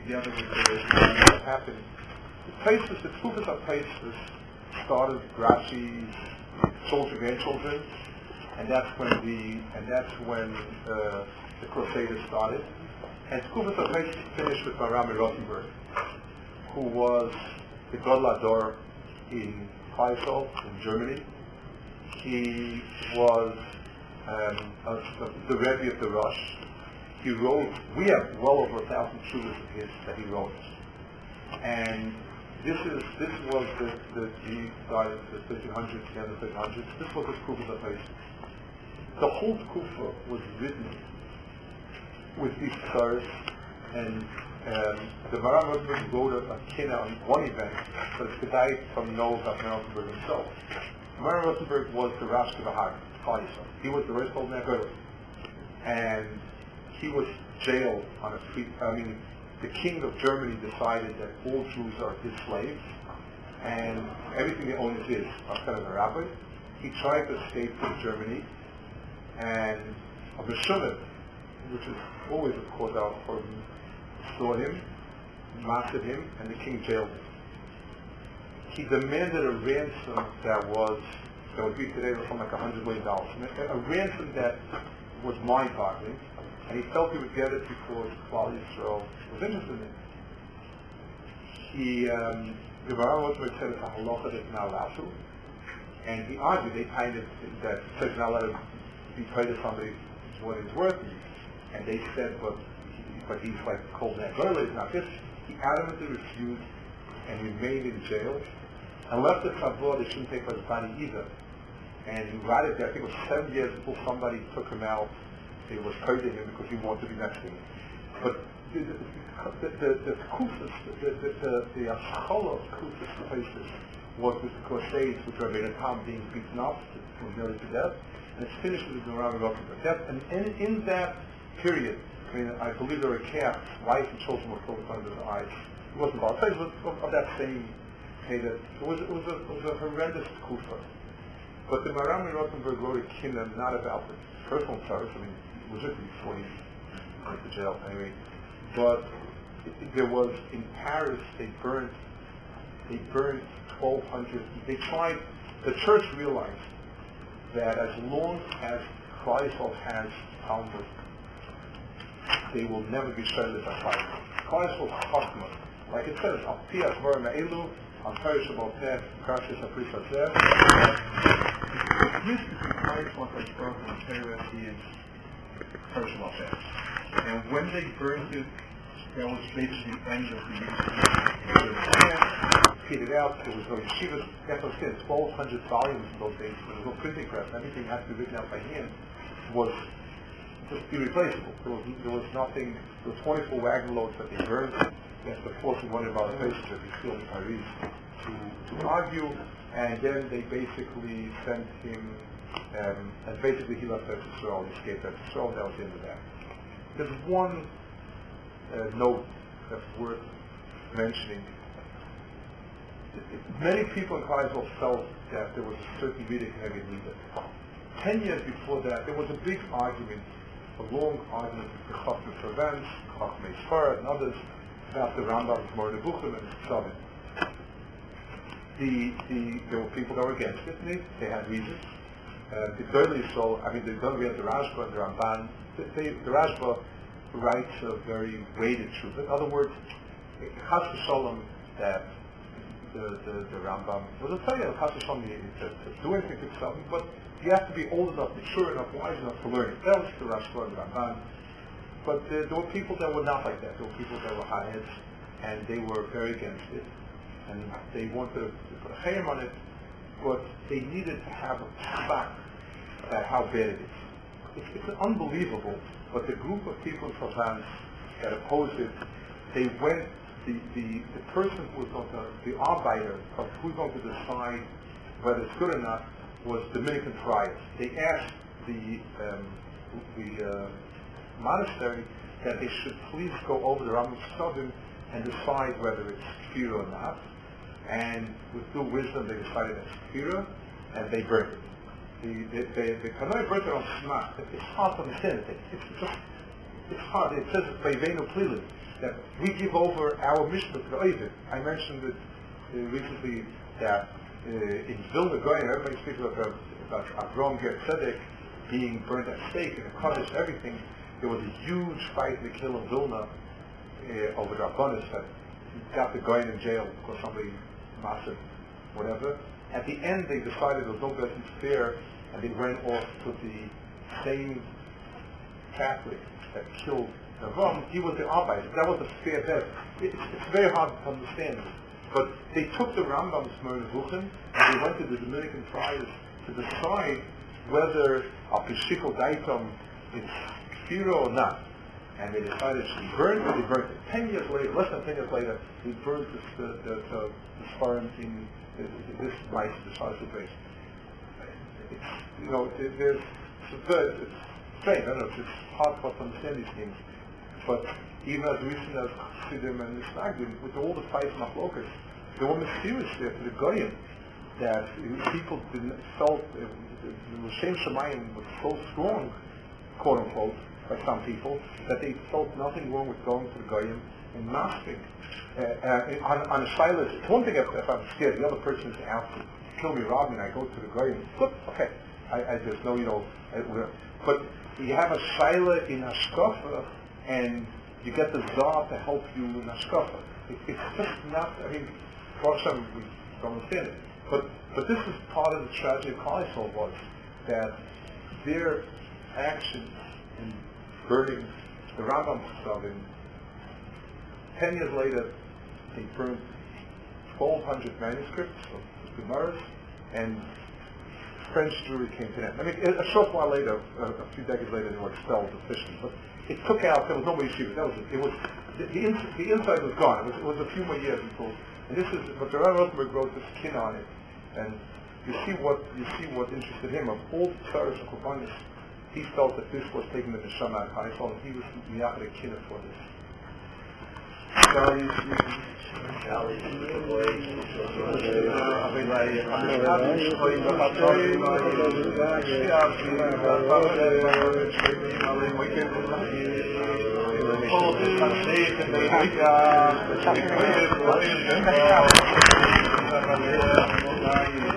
together with the, what happened. The places, the Tzufas of places started Grashi's soldier grandchildren, and that's when the and that's when uh, the Crusaders started. And Tzufas of places finished with Marami Rothenburg, who was the Godlador in Faisal in Germany. He was um, a, a, the Rebbe of the Rosh. He wrote, we have well over a thousand shuvas of his that he wrote. And this is this was the the he died in the 1300s, the end of the 1300s. This was the Kufa place. The whole Kufa was written with these stars, and um, the Maram wrote a, a kina on one event, but it's the guy from Noel Rosenberg himself. Maram Rosenberg was the Rosh Bahar, He was the Rosh Neger, and he was jailed on a free. I mean, the king of Germany decided that all Jews are his slaves, and everything they own is his. Outside of the rabbi, he tried to escape from Germany, and a Meshumet, which is always of course out for him, saw him, mastered him, and the king jailed him. He demanded a ransom that was that would be today something like a hundred million dollars. A ransom that was mind-boggling and he felt he would get it because Klal Yisrael was interested in it. He, um, the said it's a halacha that's not allowed to, and he argued they kind of that says not allowed to be paid to somebody what it's worth, and they said, but but he's like cold that early, it's not this. He adamantly refused and remained in jail and left the Chavor, they shouldn't take his body either. And he rotted there, I think it was seven years before somebody took him out he was praising him because he wanted to be next to him. But the the the the kufas, the the the, of places was with the Crusades, with Rabbi Tam being beaten up to nearly to death, and it's finished with the Rabbi Rothenburg. That and in, in that period, I mean, I believe there were calves, wives and children were killed under the eyes. It wasn't about it was of, that same that it was it was a it was a horrendous kufa. But the Marami Rothenburg wrote a kingdom not about the personal service. I mean, legitimately before he went to jail anyway. But there was in Paris they burned they burned 1,200. They tried. The church realized that as long as Christ has Talmud, they will never be shredded by fire. Will chachma. Like it says, Al Pias Vara Me'elu, Al Perish Abal Peh, Krashis Apris Hazeh. Between Christ, what has broken, and Torah is personal affairs. And when they burned it, that was basically the end of the faded out. There was no yeshivas. That's what I said. 1,200 volumes in those days. There was no printing press. Everything had to be written out by hand. Was just irreplaceable. There was there was nothing. There was 24 wagon loads that they burned. That's the of one of our faces that he still in Paris to to argue. And then they basically sent him um, and basically he left Eretz Yisrael, he escaped Eretz Yisrael, that was the end of that. There's one uh, note that's worth mentioning. Many people in Kleisel felt that there was a certain Vedic heavy leader. Ten years before that, there was a big argument, a long argument with the Chachmei Provence, Chachmei and others about the Rambam's Moreh Nevuchim and Ksavim. The, the, there were people that were against it, and they, they had reasons uh, thirdly so, I mean, the, we have the Rashba and the Ramban. The, the, the Rashba writes a very weighted truth. In other words, Chas Shalom that the, the, the Rambam will tell you Chas Shalom to, to do anything to something, but you have to be old enough, mature enough, wise enough to learn it. That was the Rashba and the Ramban. But uh, there were people that were not like that. There were people that were hotheads, and they were very against it, and they wanted to put a on it, but they needed to have a fact about how bad it is. It's, it's unbelievable, but the group of people in Provence that opposed it, they went, the, the, the person who was going to, the arbiter of who's going to decide whether it's good or not was Dominican friars. They asked the, um, the uh, monastery that they should please go over the Rambam and decide whether it's pure or not and with due wisdom they decided it's Kira, and they burned it. The, the, the, the Kanoi burned it on Shema. It's hard to understand it. It's just, it's hard. It says it by Venu Plilin that we give over our mission to the Ovid. I mentioned it uh, recently that uh, in Vilna Gaon, everybody speaks about, about Avram Tzedek being burned at stake and the Kaddish, everything. There was a huge fight in the Kill of Vilna uh, over Rabbanis that got the guy in jail because somebody massive, whatever. At the end, they decided there was no blessing fair, and they went off to the same Catholic that killed Avram. He was the Arbeit. That was a fair death. It, it's very hard to understand. But they took the Rambam's Moreh Nevuchim, and they went to the Dominican friars to decide whether a Peshikol Daitom is Kfiro or not and they decided to burn it. They burned it. Ten years later, less than ten years later, they burned this, the, the, the, the Sfarim in this mice, the Sarsu place. You know, it, there's, it's, it's strange, I don't know, it's hard for us to understand these things. But even as recent as Chassidim and Misnagdim, with all the and Machlokas, they were mysterious there to the Goyim, that people didn't, felt, uh, the Shem Shemayim was so strong, quote unquote, by some people that they felt nothing wrong with going to the Goyim and masking. Uh, uh, on, on a silence, it's one thing if, if I'm scared, the other person is out to kill me, rob me, and I go to the Goyim. Good, okay. I, I just know, you know, uh, but you have a silent in Hashkafa, and you get the Zah to help you in Hashkafa. It, it's just not, I mean, for some, we don't understand it. But, but this is part of the tragedy of Kalisol was that their actions in burning the Rambam Ksavim. Ten years later, he burned 1,200 manuscripts of the Gemaras, and French Jewry came to them. I mean, a short while later, a, a few decades later, they were expelled officially. But it took out, there was no yeshiva. That was it. was, the, the, ins, the inside was gone. It was, it was a few more years before. and this is, but Rabbi Rosenberg wrote this kin on it, and you see what, you see what interested him. Of all the Tzaras and Korbanis, he felt that this was taking the neshama at Haifel, and he was a kinner for this.